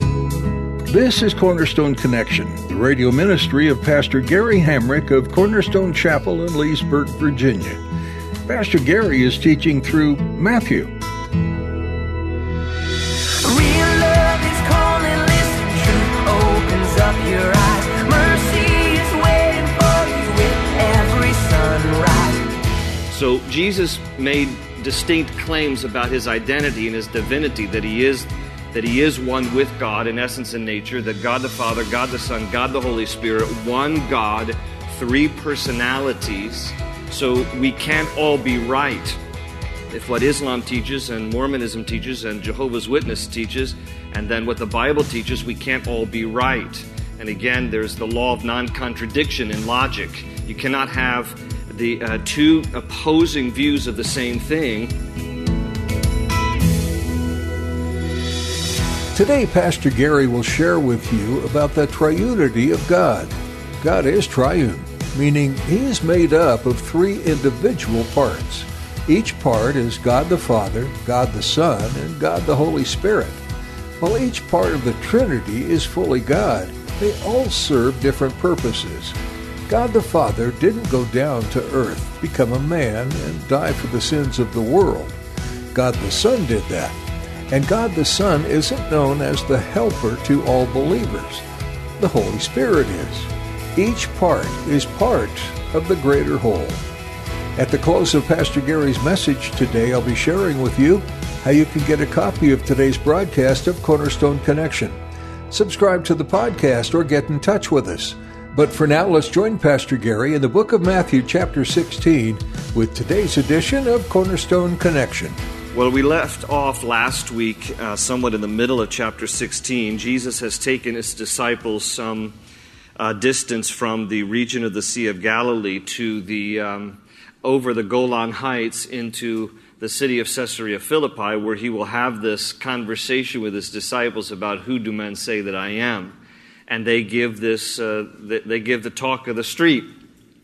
This is Cornerstone Connection, the radio ministry of Pastor Gary Hamrick of Cornerstone Chapel in Leesburg, Virginia. Pastor Gary is teaching through Matthew. So Jesus made distinct claims about his identity and his divinity that he is that he is one with God in essence and nature, that God the Father, God the Son, God the Holy Spirit, one God, three personalities. So we can't all be right. If what Islam teaches and Mormonism teaches and Jehovah's Witness teaches, and then what the Bible teaches, we can't all be right. And again, there's the law of non contradiction in logic. You cannot have the uh, two opposing views of the same thing. Today, Pastor Gary will share with you about the triunity of God. God is triune, meaning He is made up of three individual parts. Each part is God the Father, God the Son, and God the Holy Spirit. While each part of the Trinity is fully God, they all serve different purposes. God the Father didn't go down to earth, become a man, and die for the sins of the world. God the Son did that. And God the Son isn't known as the helper to all believers. The Holy Spirit is. Each part is part of the greater whole. At the close of Pastor Gary's message today, I'll be sharing with you how you can get a copy of today's broadcast of Cornerstone Connection. Subscribe to the podcast or get in touch with us. But for now, let's join Pastor Gary in the book of Matthew, chapter 16, with today's edition of Cornerstone Connection. Well, we left off last week, uh, somewhat in the middle of chapter 16. Jesus has taken his disciples some uh, distance from the region of the Sea of Galilee to the um, over the Golan Heights into the city of Caesarea Philippi, where he will have this conversation with his disciples about who do men say that I am, and they give this uh, they give the talk of the street.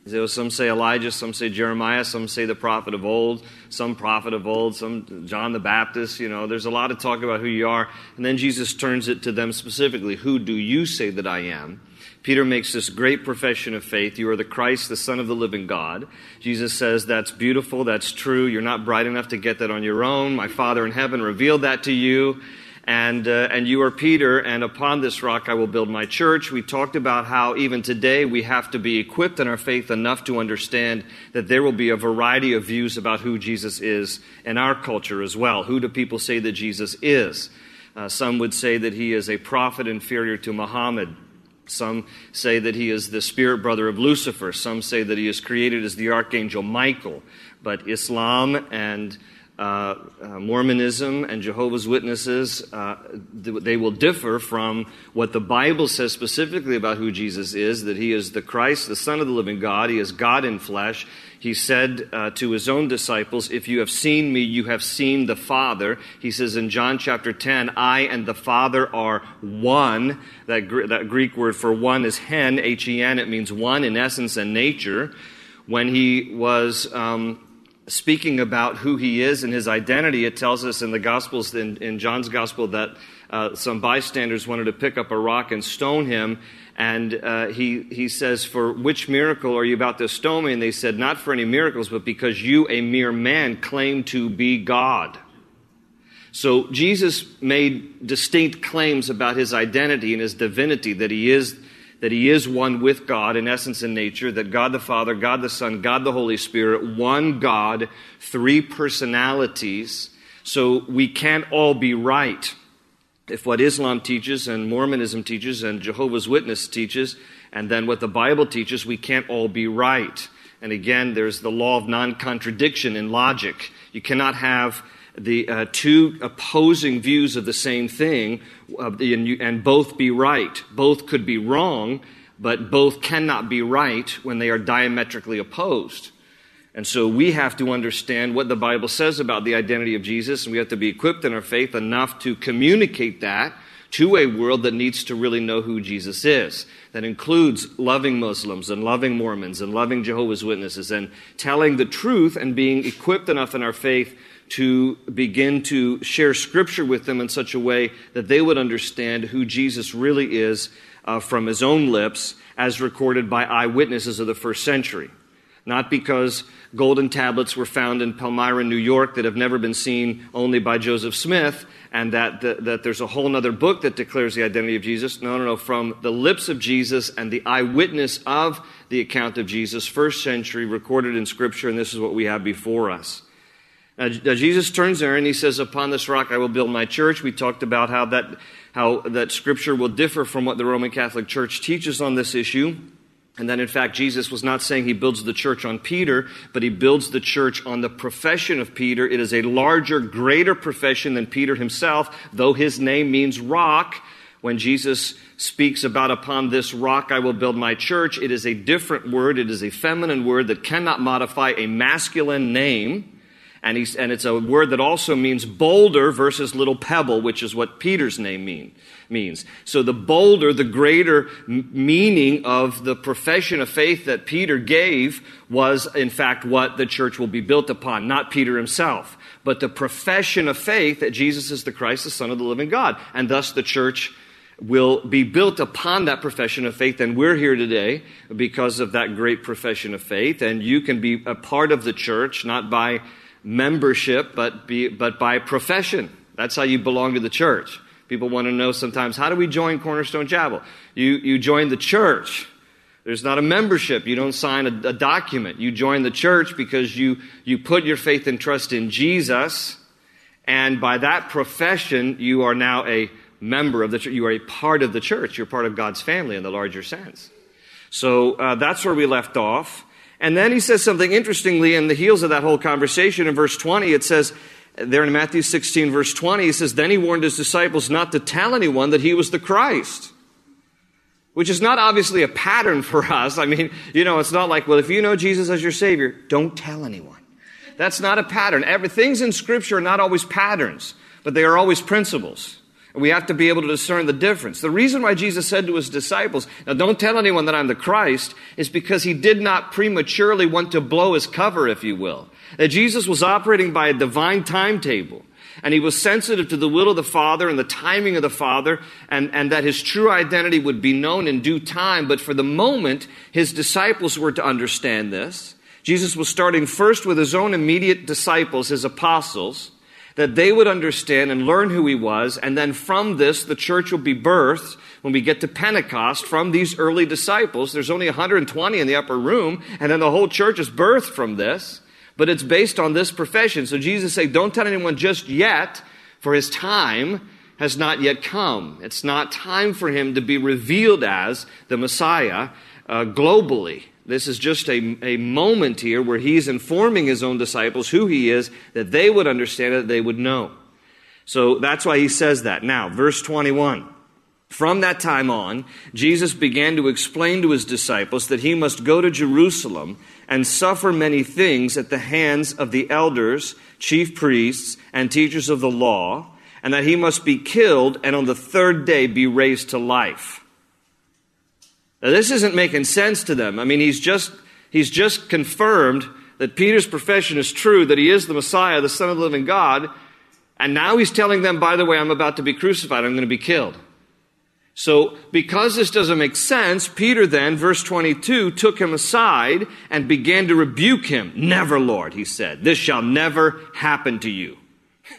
Some say Elijah, some say Jeremiah, some say the prophet of old, some prophet of old, some John the Baptist. You know, there's a lot of talk about who you are. And then Jesus turns it to them specifically Who do you say that I am? Peter makes this great profession of faith. You are the Christ, the Son of the living God. Jesus says, That's beautiful, that's true. You're not bright enough to get that on your own. My Father in heaven revealed that to you and, uh, and you are Peter, and upon this rock I will build my church. We talked about how even today we have to be equipped in our faith enough to understand that there will be a variety of views about who Jesus is in our culture as well. Who do people say that Jesus is? Uh, some would say that he is a prophet inferior to Muhammad. Some say that he is the spirit brother of Lucifer. Some say that he is created as the archangel Michael. But Islam and uh, uh, Mormonism and Jehovah's Witnesses, uh, they will differ from what the Bible says specifically about who Jesus is that he is the Christ, the Son of the living God. He is God in flesh. He said uh, to his own disciples, If you have seen me, you have seen the Father. He says in John chapter 10, I and the Father are one. That, that Greek word for one is hen, H E N. It means one in essence and nature. When he was. Um, speaking about who he is and his identity, it tells us in the Gospels, in, in John's Gospel, that uh, some bystanders wanted to pick up a rock and stone him. And uh, he, he says, For which miracle are you about to stone me? And they said, Not for any miracles, but because you, a mere man, claim to be God. So Jesus made distinct claims about his identity and his divinity, that he is that he is one with God in essence and nature, that God the Father, God the Son, God the Holy Spirit, one God, three personalities. So we can't all be right. If what Islam teaches and Mormonism teaches and Jehovah's Witness teaches, and then what the Bible teaches, we can't all be right. And again, there's the law of non contradiction in logic. You cannot have the uh, two opposing views of the same thing uh, and, you, and both be right. Both could be wrong, but both cannot be right when they are diametrically opposed. And so we have to understand what the Bible says about the identity of Jesus, and we have to be equipped in our faith enough to communicate that to a world that needs to really know who Jesus is. That includes loving Muslims and loving Mormons and loving Jehovah's Witnesses and telling the truth and being equipped enough in our faith to begin to share scripture with them in such a way that they would understand who Jesus really is uh, from his own lips as recorded by eyewitnesses of the first century. Not because golden tablets were found in Palmyra, New York, that have never been seen only by Joseph Smith, and that, that, that there's a whole other book that declares the identity of Jesus. No, no, no. From the lips of Jesus and the eyewitness of the account of Jesus, first century, recorded in Scripture, and this is what we have before us. Now, Jesus turns there and he says, Upon this rock I will build my church. We talked about how that, how that Scripture will differ from what the Roman Catholic Church teaches on this issue. And that in fact, Jesus was not saying he builds the church on Peter, but he builds the church on the profession of Peter. It is a larger, greater profession than Peter himself, though his name means rock. When Jesus speaks about upon this rock I will build my church, it is a different word. It is a feminine word that cannot modify a masculine name. And, he's, and it's a word that also means boulder versus little pebble, which is what Peter's name mean, means. So the boulder, the greater meaning of the profession of faith that Peter gave was, in fact, what the church will be built upon, not Peter himself, but the profession of faith that Jesus is the Christ, the Son of the living God. And thus the church will be built upon that profession of faith. And we're here today because of that great profession of faith. And you can be a part of the church, not by membership, but, be, but by profession. That's how you belong to the church. People want to know sometimes, how do we join Cornerstone Chapel? You, you join the church. There's not a membership. You don't sign a, a document. You join the church because you, you put your faith and trust in Jesus. And by that profession, you are now a member of the church. You are a part of the church. You're part of God's family in the larger sense. So uh, that's where we left off. And then he says something interestingly in the heels of that whole conversation in verse 20. It says, there in Matthew 16, verse 20, he says, Then he warned his disciples not to tell anyone that he was the Christ. Which is not obviously a pattern for us. I mean, you know, it's not like, well, if you know Jesus as your Savior, don't tell anyone. That's not a pattern. Every, things in Scripture are not always patterns, but they are always principles. We have to be able to discern the difference. The reason why Jesus said to his disciples, now don't tell anyone that I'm the Christ, is because he did not prematurely want to blow his cover, if you will. That Jesus was operating by a divine timetable. And he was sensitive to the will of the Father and the timing of the Father, and, and that his true identity would be known in due time. But for the moment, his disciples were to understand this. Jesus was starting first with his own immediate disciples, his apostles, that they would understand and learn who he was, and then from this, the church will be birthed when we get to Pentecost from these early disciples. There's only 120 in the upper room, and then the whole church is birthed from this, but it's based on this profession. So Jesus said, Don't tell anyone just yet, for his time has not yet come. It's not time for him to be revealed as the Messiah uh, globally. This is just a, a moment here where he's informing his own disciples who he is, that they would understand it, that they would know. So that's why he says that. Now, verse 21. From that time on, Jesus began to explain to his disciples that he must go to Jerusalem and suffer many things at the hands of the elders, chief priests, and teachers of the law, and that he must be killed and on the third day be raised to life. Now, this isn't making sense to them. I mean, he's just, he's just confirmed that Peter's profession is true, that he is the Messiah, the Son of the living God. And now he's telling them, by the way, I'm about to be crucified, I'm going to be killed. So, because this doesn't make sense, Peter then, verse 22, took him aside and began to rebuke him. Never, Lord, he said. This shall never happen to you.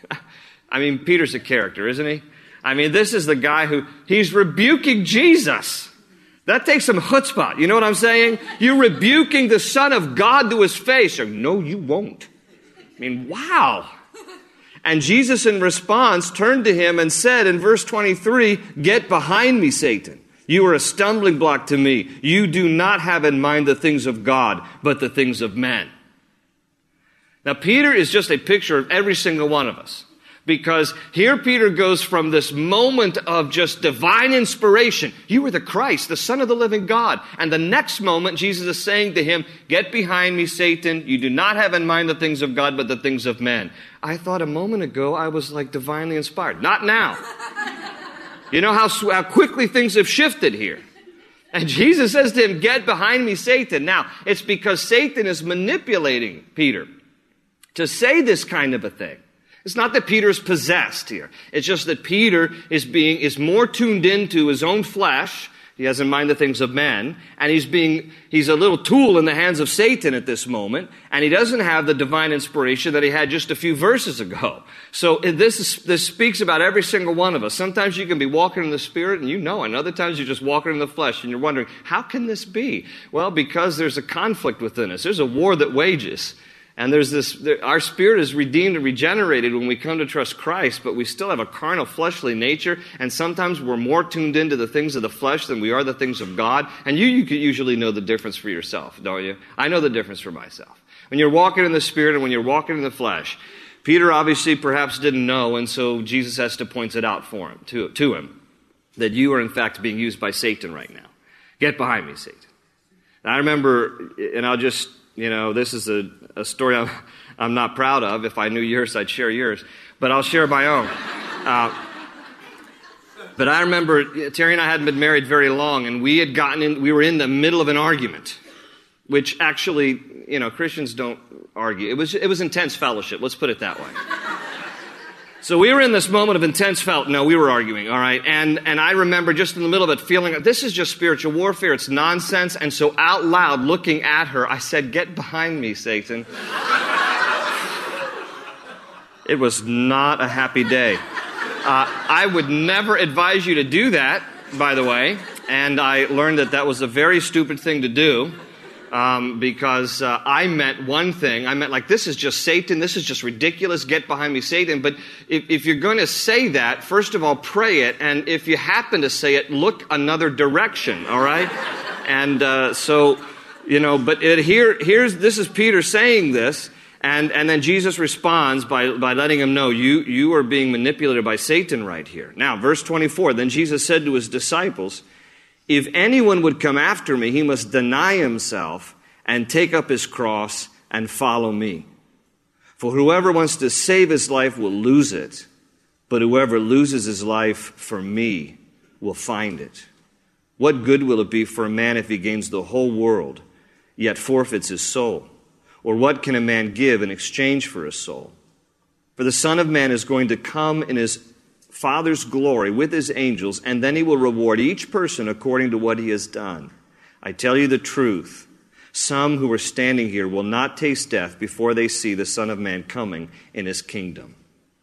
I mean, Peter's a character, isn't he? I mean, this is the guy who, he's rebuking Jesus. That takes some chutzpah. You know what I'm saying? You're rebuking the Son of God to his face. or no, you won't. I mean, wow. And Jesus, in response, turned to him and said in verse 23 Get behind me, Satan. You are a stumbling block to me. You do not have in mind the things of God, but the things of men. Now, Peter is just a picture of every single one of us. Because here Peter goes from this moment of just divine inspiration. You are the Christ, the Son of the living God. And the next moment, Jesus is saying to him, Get behind me, Satan. You do not have in mind the things of God, but the things of men. I thought a moment ago I was like divinely inspired. Not now. you know how, how quickly things have shifted here. And Jesus says to him, Get behind me, Satan. Now, it's because Satan is manipulating Peter to say this kind of a thing. It's not that Peter is possessed here. It's just that Peter is being, is more tuned into his own flesh. He has in mind the things of men, and he's being, he's a little tool in the hands of Satan at this moment, and he doesn't have the divine inspiration that he had just a few verses ago. So eh, this is, this speaks about every single one of us. Sometimes you can be walking in the spirit and you know, and other times you're just walking in the flesh and you're wondering, how can this be? Well, because there's a conflict within us. There's a war that wages. And there's this, there, our spirit is redeemed and regenerated when we come to trust Christ, but we still have a carnal, fleshly nature, and sometimes we're more tuned into the things of the flesh than we are the things of God. And you, you usually know the difference for yourself, don't you? I know the difference for myself. When you're walking in the spirit and when you're walking in the flesh, Peter obviously perhaps didn't know, and so Jesus has to point it out for him, to, to him, that you are in fact being used by Satan right now. Get behind me, Satan. And I remember, and I'll just you know, this is a, a story I'm, I'm not proud of. If I knew yours, I'd share yours. But I'll share my own. Uh, but I remember Terry and I hadn't been married very long, and we had gotten in, we were in the middle of an argument, which actually, you know, Christians don't argue. It was, it was intense fellowship, let's put it that way. So we were in this moment of intense felt. No, we were arguing, all right? And, and I remember just in the middle of it feeling, this is just spiritual warfare. It's nonsense. And so out loud, looking at her, I said, get behind me, Satan. it was not a happy day. Uh, I would never advise you to do that, by the way. And I learned that that was a very stupid thing to do um, because uh, I meant one thing. I meant like, this is just Satan. This is just ridiculous. Get behind me, Satan. But if, if, you're going to say that, first of all, pray it. And if you happen to say it, look another direction, all right? and uh, so, you know, but it, here, here's, this is Peter saying this. And, and then Jesus responds by, by letting him know, you, you are being manipulated by Satan right here. Now, verse 24 Then Jesus said to his disciples, if anyone would come after me, he must deny himself and take up his cross and follow me. For whoever wants to save his life will lose it, but whoever loses his life for me will find it. What good will it be for a man if he gains the whole world, yet forfeits his soul? Or what can a man give in exchange for his soul? For the Son of Man is going to come in his Father's glory with his angels, and then he will reward each person according to what he has done. I tell you the truth. Some who are standing here will not taste death before they see the Son of Man coming in his kingdom.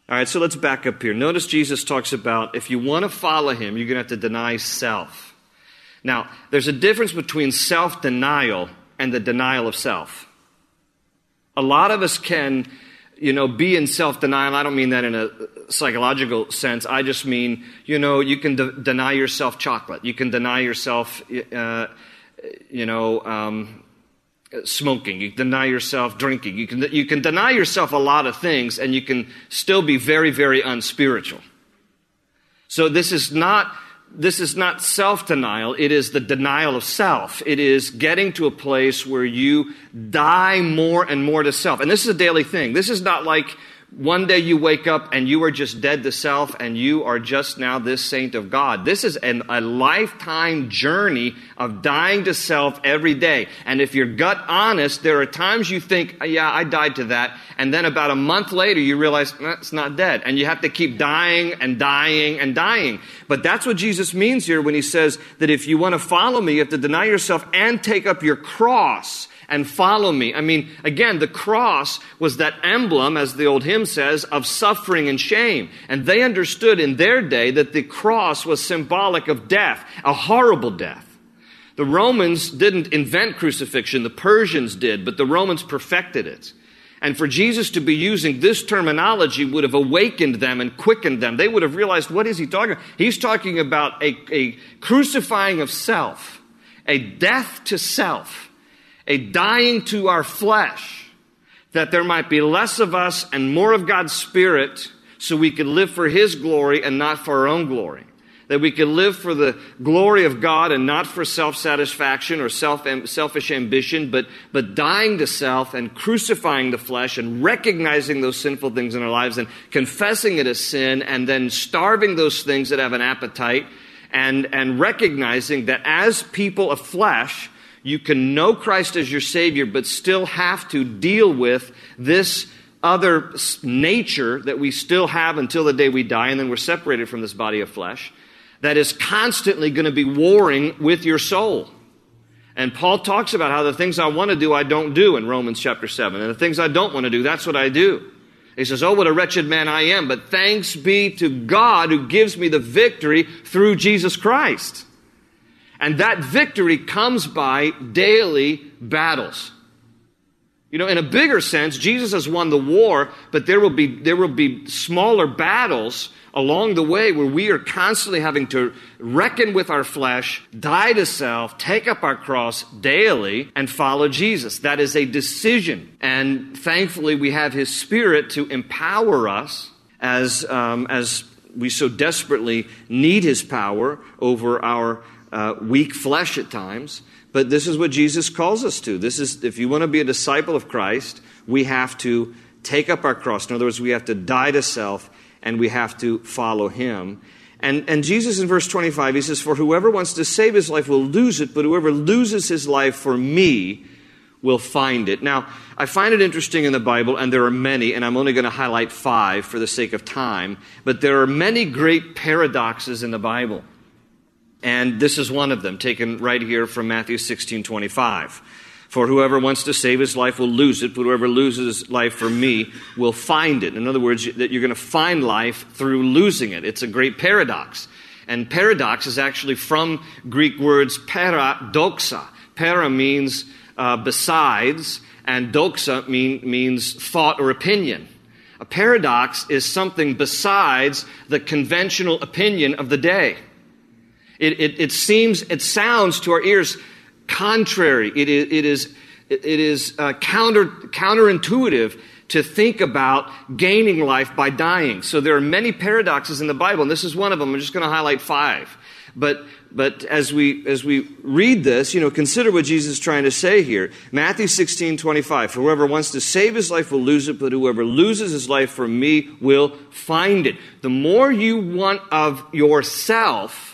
All right, so let's back up here. Notice Jesus talks about if you want to follow him, you're going to have to deny self. Now, there's a difference between self denial and the denial of self. A lot of us can you know, be in self denial. I don't mean that in a psychological sense. I just mean, you know, you can de- deny yourself chocolate. You can deny yourself, uh, you know, um, smoking. You can deny yourself drinking. You can, you can deny yourself a lot of things and you can still be very, very unspiritual. So this is not this is not self denial, it is the denial of self. It is getting to a place where you die more and more to self. And this is a daily thing. This is not like one day you wake up and you are just dead to self and you are just now this saint of God. This is an, a lifetime journey of dying to self every day. And if you're gut honest, there are times you think, yeah, I died to that. And then about a month later, you realize eh, it's not dead. And you have to keep dying and dying and dying. But that's what Jesus means here when he says that if you want to follow me, you have to deny yourself and take up your cross and follow me. I mean, again, the cross was that emblem, as the old hymn says, of suffering and shame. And they understood in their day that the cross was symbolic of death, a horrible death. The Romans didn't invent crucifixion, the Persians did, but the Romans perfected it. And for Jesus to be using this terminology would have awakened them and quickened them. They would have realized, what is he talking about? He's talking about a, a crucifying of self, a death to self a dying to our flesh. that there might be less of us and more of God's Spirit so we could live for His glory and not for our own glory. That we could live for the glory of God and not for self satisfaction or self, selfish ambition, but, but dying to self and crucifying the flesh and recognizing those sinful things in our lives and confessing it as sin and then starving those things that have an appetite and, and recognizing that as people of flesh, you can know Christ as your Savior, but still have to deal with this other nature that we still have until the day we die, and then we're separated from this body of flesh, that is constantly going to be warring with your soul. And Paul talks about how the things I want to do, I don't do in Romans chapter 7. And the things I don't want to do, that's what I do. He says, Oh, what a wretched man I am, but thanks be to God who gives me the victory through Jesus Christ. And that victory comes by daily battles. You know, in a bigger sense, Jesus has won the war, but there will be, there will be smaller battles along the way where we are constantly having to reckon with our flesh, die to self, take up our cross daily, and follow Jesus. That is a decision. And thankfully, we have His Spirit to empower us as, um, as we so desperately need His power over our uh, weak flesh at times. But this is what Jesus calls us to. This is, if you want to be a disciple of Christ, we have to take up our cross. In other words, we have to die to self and we have to follow him. And, and Jesus in verse 25, he says, For whoever wants to save his life will lose it, but whoever loses his life for me will find it. Now, I find it interesting in the Bible, and there are many, and I'm only going to highlight five for the sake of time, but there are many great paradoxes in the Bible. And this is one of them, taken right here from Matthew 16 25. For whoever wants to save his life will lose it, but whoever loses his life for me will find it. In other words, that you're going to find life through losing it. It's a great paradox. And paradox is actually from Greek words paradoxa. Para means uh, besides, and doxa mean, means thought or opinion. A paradox is something besides the conventional opinion of the day. It, it, it seems, it sounds to our ears contrary. It is, it is, it is uh, counter, counterintuitive to think about gaining life by dying. So there are many paradoxes in the Bible, and this is one of them. I'm just going to highlight five. But, but as we, as we read this, you know, consider what Jesus is trying to say here. Matthew 16, 25. For whoever wants to save his life will lose it, but whoever loses his life for me will find it. The more you want of yourself,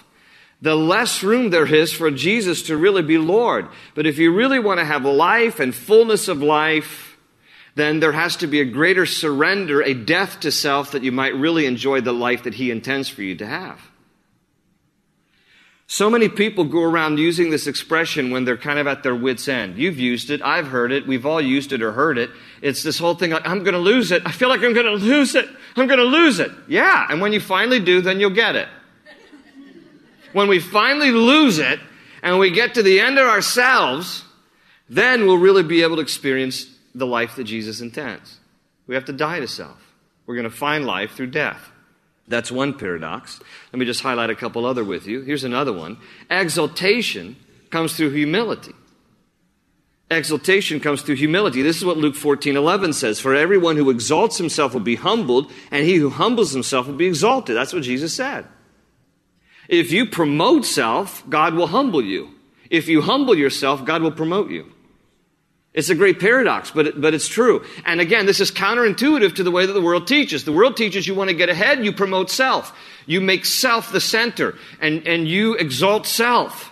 the less room there is for Jesus to really be Lord. But if you really want to have life and fullness of life, then there has to be a greater surrender, a death to self that you might really enjoy the life that He intends for you to have. So many people go around using this expression when they're kind of at their wits' end. You've used it, I've heard it, we've all used it or heard it. It's this whole thing like, I'm going to lose it. I feel like I'm going to lose it. I'm going to lose it. Yeah, and when you finally do, then you'll get it when we finally lose it and we get to the end of ourselves, then we'll really be able to experience the life that Jesus intends. We have to die to self. We're going to find life through death. That's one paradox. Let me just highlight a couple other with you. Here's another one. Exaltation comes through humility. Exaltation comes through humility. This is what Luke 14 11 says. For everyone who exalts himself will be humbled, and he who humbles himself will be exalted. That's what Jesus said. If you promote self, God will humble you. If you humble yourself, God will promote you. It's a great paradox, but, it, but it's true. And again, this is counterintuitive to the way that the world teaches. The world teaches you want to get ahead, you promote self. You make self the center, and, and you exalt self.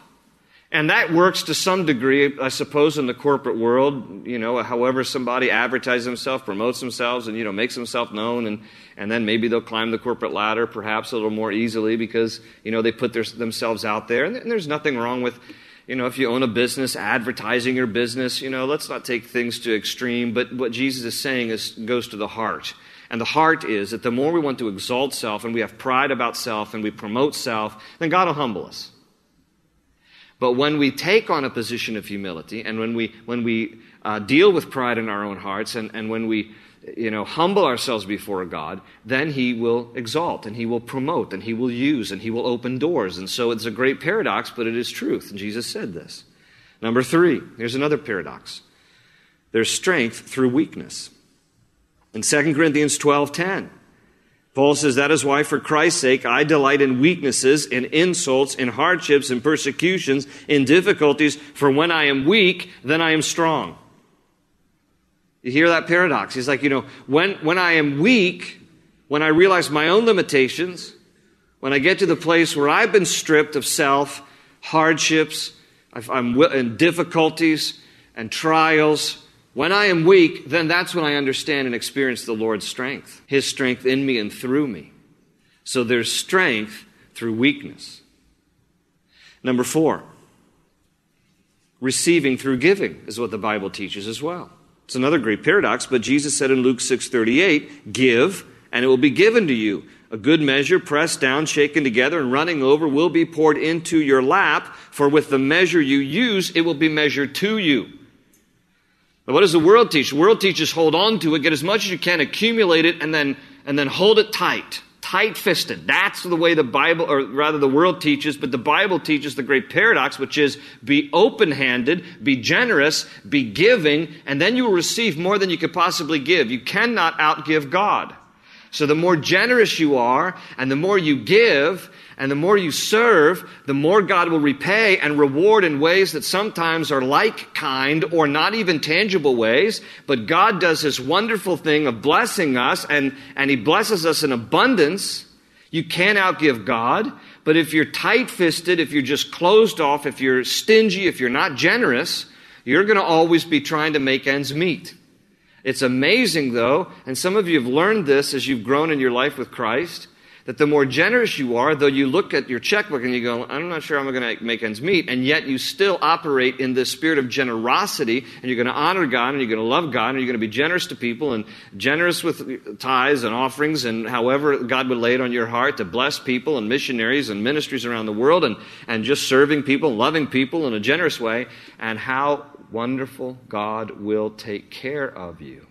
And that works to some degree, I suppose, in the corporate world. You know, however somebody advertises himself, promotes themselves, and, you know, makes himself known, and, and then maybe they'll climb the corporate ladder perhaps a little more easily because, you know, they put their, themselves out there. And, and there's nothing wrong with, you know, if you own a business, advertising your business, you know, let's not take things to extreme. But what Jesus is saying is, goes to the heart. And the heart is that the more we want to exalt self and we have pride about self and we promote self, then God will humble us. But when we take on a position of humility and when we, when we uh, deal with pride in our own hearts and, and when we you know, humble ourselves before God, then He will exalt and He will promote and He will use and He will open doors. And so it's a great paradox, but it is truth. And Jesus said this. Number three, here's another paradox there's strength through weakness. In 2 Corinthians 12:10, Paul says, That is why, for Christ's sake, I delight in weaknesses, in insults, in hardships, in persecutions, in difficulties, for when I am weak, then I am strong. You hear that paradox? He's like, you know, when, when I am weak, when I realize my own limitations, when I get to the place where I've been stripped of self, hardships, I'm in difficulties and trials, when I am weak, then that's when I understand and experience the Lord's strength, His strength in me and through me. So there's strength through weakness. Number four, receiving through giving is what the Bible teaches as well. It's another great paradox, but Jesus said in Luke 6:38, "Give, and it will be given to you. A good measure, pressed down, shaken together, and running over, will be poured into your lap. For with the measure you use, it will be measured to you." But what does the world teach? The world teaches hold on to it, get as much as you can, accumulate it, and then and then hold it tight tight fisted. That's the way the Bible, or rather the world teaches, but the Bible teaches the great paradox, which is be open handed, be generous, be giving, and then you will receive more than you could possibly give. You cannot outgive God. So the more generous you are, and the more you give, and the more you serve, the more God will repay and reward in ways that sometimes are like kind or not even tangible ways. But God does this wonderful thing of blessing us, and, and He blesses us in abundance. You can't outgive God. But if you're tight fisted, if you're just closed off, if you're stingy, if you're not generous, you're going to always be trying to make ends meet. It's amazing, though, and some of you have learned this as you've grown in your life with Christ that the more generous you are, though you look at your checkbook and you go, I'm not sure I'm going to make ends meet, and yet you still operate in this spirit of generosity, and you're going to honor God, and you're going to love God, and you're going to be generous to people, and generous with tithes and offerings, and however God would lay it on your heart to bless people and missionaries and ministries around the world, and, and just serving people, loving people in a generous way, and how wonderful God will take care of you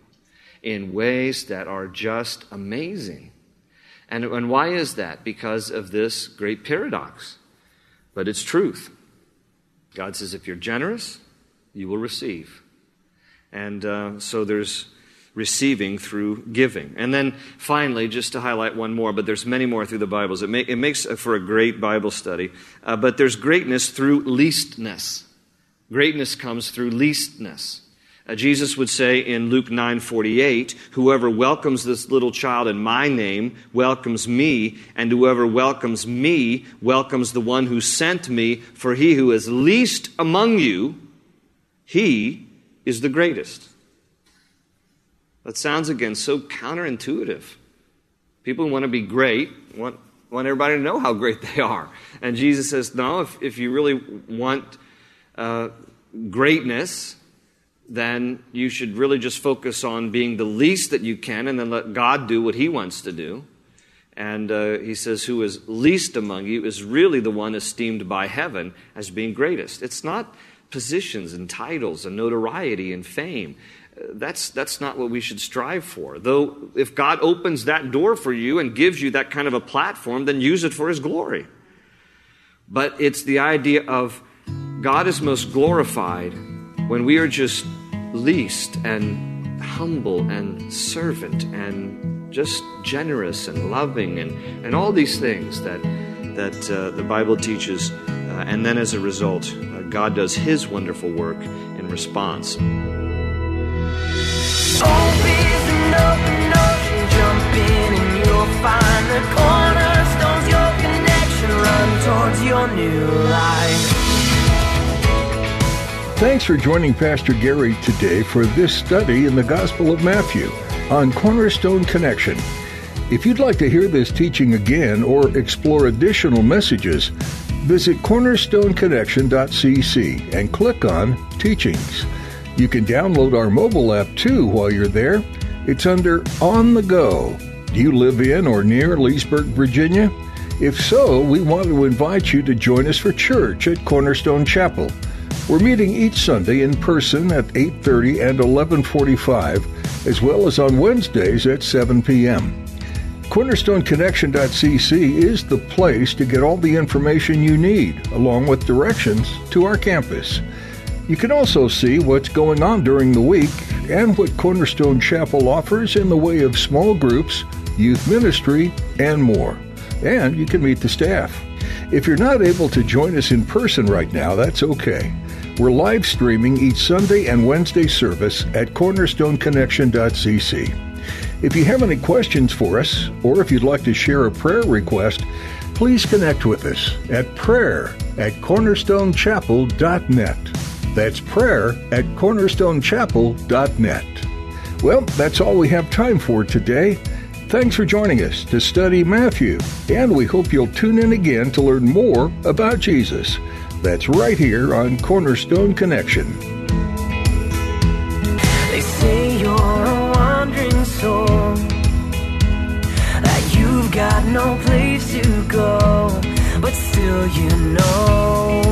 in ways that are just amazing. And, and why is that? Because of this great paradox. But it's truth. God says, if you're generous, you will receive. And uh, so there's receiving through giving. And then finally, just to highlight one more, but there's many more through the Bibles. It, it makes for a great Bible study. Uh, but there's greatness through leastness. Greatness comes through leastness. Uh, Jesus would say in Luke 9:48, "Whoever welcomes this little child in my name welcomes me, and whoever welcomes me welcomes the one who sent me, for he who is least among you, he is the greatest." That sounds again so counterintuitive. People want to be great, want, want everybody to know how great they are. And Jesus says, no, if, if you really want uh, greatness, then you should really just focus on being the least that you can and then let God do what He wants to do. And uh, he says, Who is least among you is really the one esteemed by heaven as being greatest. It's not positions and titles and notoriety and fame. That's, that's not what we should strive for. Though, if God opens that door for you and gives you that kind of a platform, then use it for His glory. But it's the idea of God is most glorified when we are just least and humble and servant and just generous and loving and, and all these things that, that uh, the Bible teaches. Uh, and then as a result, uh, God does His wonderful work in response. towards your new life. Thanks for joining Pastor Gary today for this study in the Gospel of Matthew on Cornerstone Connection. If you'd like to hear this teaching again or explore additional messages, visit cornerstoneconnection.cc and click on Teachings. You can download our mobile app too while you're there. It's under On the Go. Do you live in or near Leesburg, Virginia? If so, we want to invite you to join us for church at Cornerstone Chapel. We're meeting each Sunday in person at 8:30 and 11:45, as well as on Wednesdays at 7 p.m. CornerstoneConnection.cc is the place to get all the information you need, along with directions to our campus. You can also see what's going on during the week and what Cornerstone Chapel offers in the way of small groups, youth ministry, and more. And you can meet the staff. If you're not able to join us in person right now, that's okay. We're live streaming each Sunday and Wednesday service at cornerstoneconnection.cc. If you have any questions for us, or if you'd like to share a prayer request, please connect with us at prayer at cornerstonechapel.net. That's prayer at cornerstonechapel.net. Well, that's all we have time for today. Thanks for joining us to study Matthew, and we hope you'll tune in again to learn more about Jesus. That's right here on Cornerstone Connection. They say you're a wandering soul, that you've got no place to go, but still you know